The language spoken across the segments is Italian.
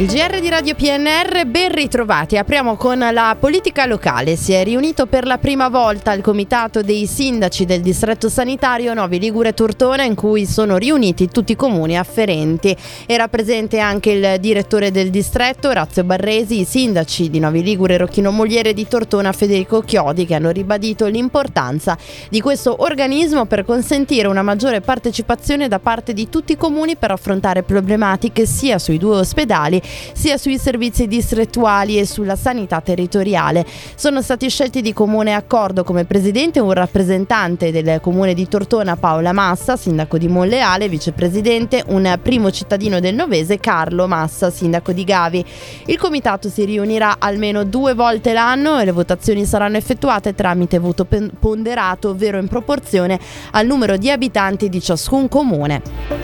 Il GR di Radio PNR, ben ritrovati. Apriamo con la politica locale. Si è riunito per la prima volta il comitato dei sindaci del distretto sanitario Novi Ligure Tortona in cui sono riuniti tutti i comuni afferenti. Era presente anche il direttore del distretto Razio Barresi, i sindaci di Novi Ligure Rocchino Mogliere di Tortona Federico Chiodi che hanno ribadito l'importanza di questo organismo per consentire una maggiore partecipazione da parte di tutti i comuni per affrontare problematiche sia sui due ospedali sia sui servizi distrettuali e sulla sanità territoriale. Sono stati scelti di comune accordo come presidente un rappresentante del comune di Tortona Paola Massa, sindaco di Monleale, vicepresidente un primo cittadino del Novese Carlo Massa, sindaco di Gavi. Il comitato si riunirà almeno due volte l'anno e le votazioni saranno effettuate tramite voto ponderato, ovvero in proporzione al numero di abitanti di ciascun comune.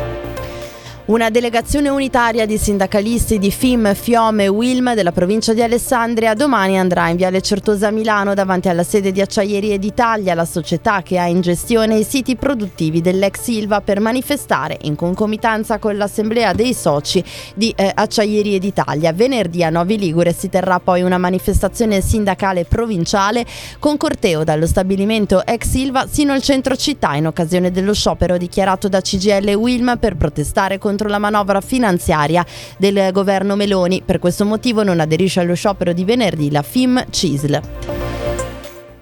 Una delegazione unitaria di sindacalisti di FIM, Fiome e Wilm della provincia di Alessandria domani andrà in Viale Certosa a Milano davanti alla sede di Acciaierie d'Italia, la società che ha in gestione i siti produttivi dell'ex Silva per manifestare in concomitanza con l'assemblea dei soci di eh, Acciaierie d'Italia. Venerdì a Novi Ligure si terrà poi una manifestazione sindacale provinciale con corteo dallo stabilimento ex Silva sino al centro città in occasione dello sciopero dichiarato da CGL e Wilm per protestare contro contro la manovra finanziaria del governo Meloni. Per questo motivo non aderisce allo sciopero di venerdì la FIM CISL.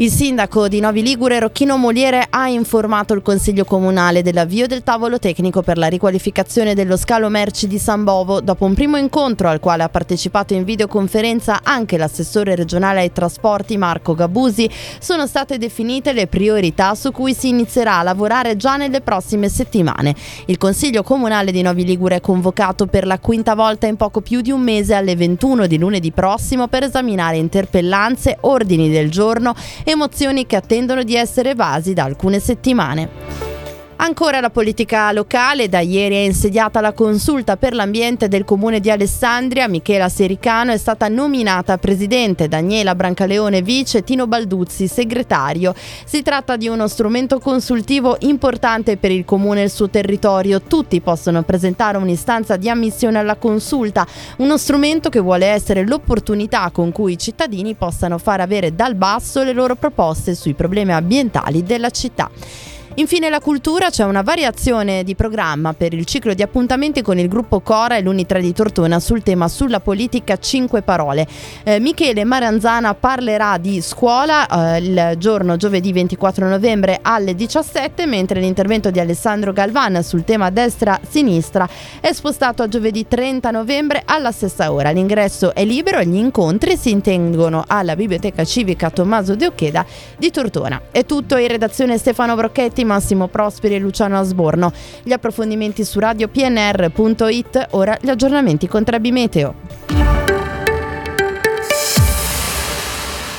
Il sindaco di Novi Ligure, Rocchino Moliere, ha informato il Consiglio Comunale dell'avvio del tavolo tecnico per la riqualificazione dello scalo merci di San Bovo. Dopo un primo incontro al quale ha partecipato in videoconferenza anche l'assessore regionale ai trasporti Marco Gabusi, sono state definite le priorità su cui si inizierà a lavorare già nelle prossime settimane. Il Consiglio Comunale di Novi Ligure è convocato per la quinta volta in poco più di un mese alle 21 di lunedì prossimo per esaminare interpellanze, ordini del giorno e emozioni che attendono di essere evasi da alcune settimane. Ancora la politica locale, da ieri è insediata la consulta per l'ambiente del comune di Alessandria, Michela Sericano è stata nominata presidente, Daniela Brancaleone vice, Tino Balduzzi segretario. Si tratta di uno strumento consultivo importante per il comune e il suo territorio, tutti possono presentare un'istanza di ammissione alla consulta, uno strumento che vuole essere l'opportunità con cui i cittadini possano far avere dal basso le loro proposte sui problemi ambientali della città. Infine la cultura, c'è una variazione di programma per il ciclo di appuntamenti con il gruppo Cora e l'Uni3 di Tortona sul tema sulla politica 5 parole. Eh, Michele Maranzana parlerà di scuola eh, il giorno giovedì 24 novembre alle 17, mentre l'intervento di Alessandro Galvan sul tema destra-sinistra è spostato a giovedì 30 novembre alla stessa ora. L'ingresso è libero e gli incontri si intengono alla Biblioteca Civica Tommaso De Occheda di Tortona. È tutto in redazione Stefano Brocchetti Massimo Prosperi e Luciano Asborno. Gli approfondimenti su radiopnr.it, ora gli aggiornamenti con Trebi Meteo.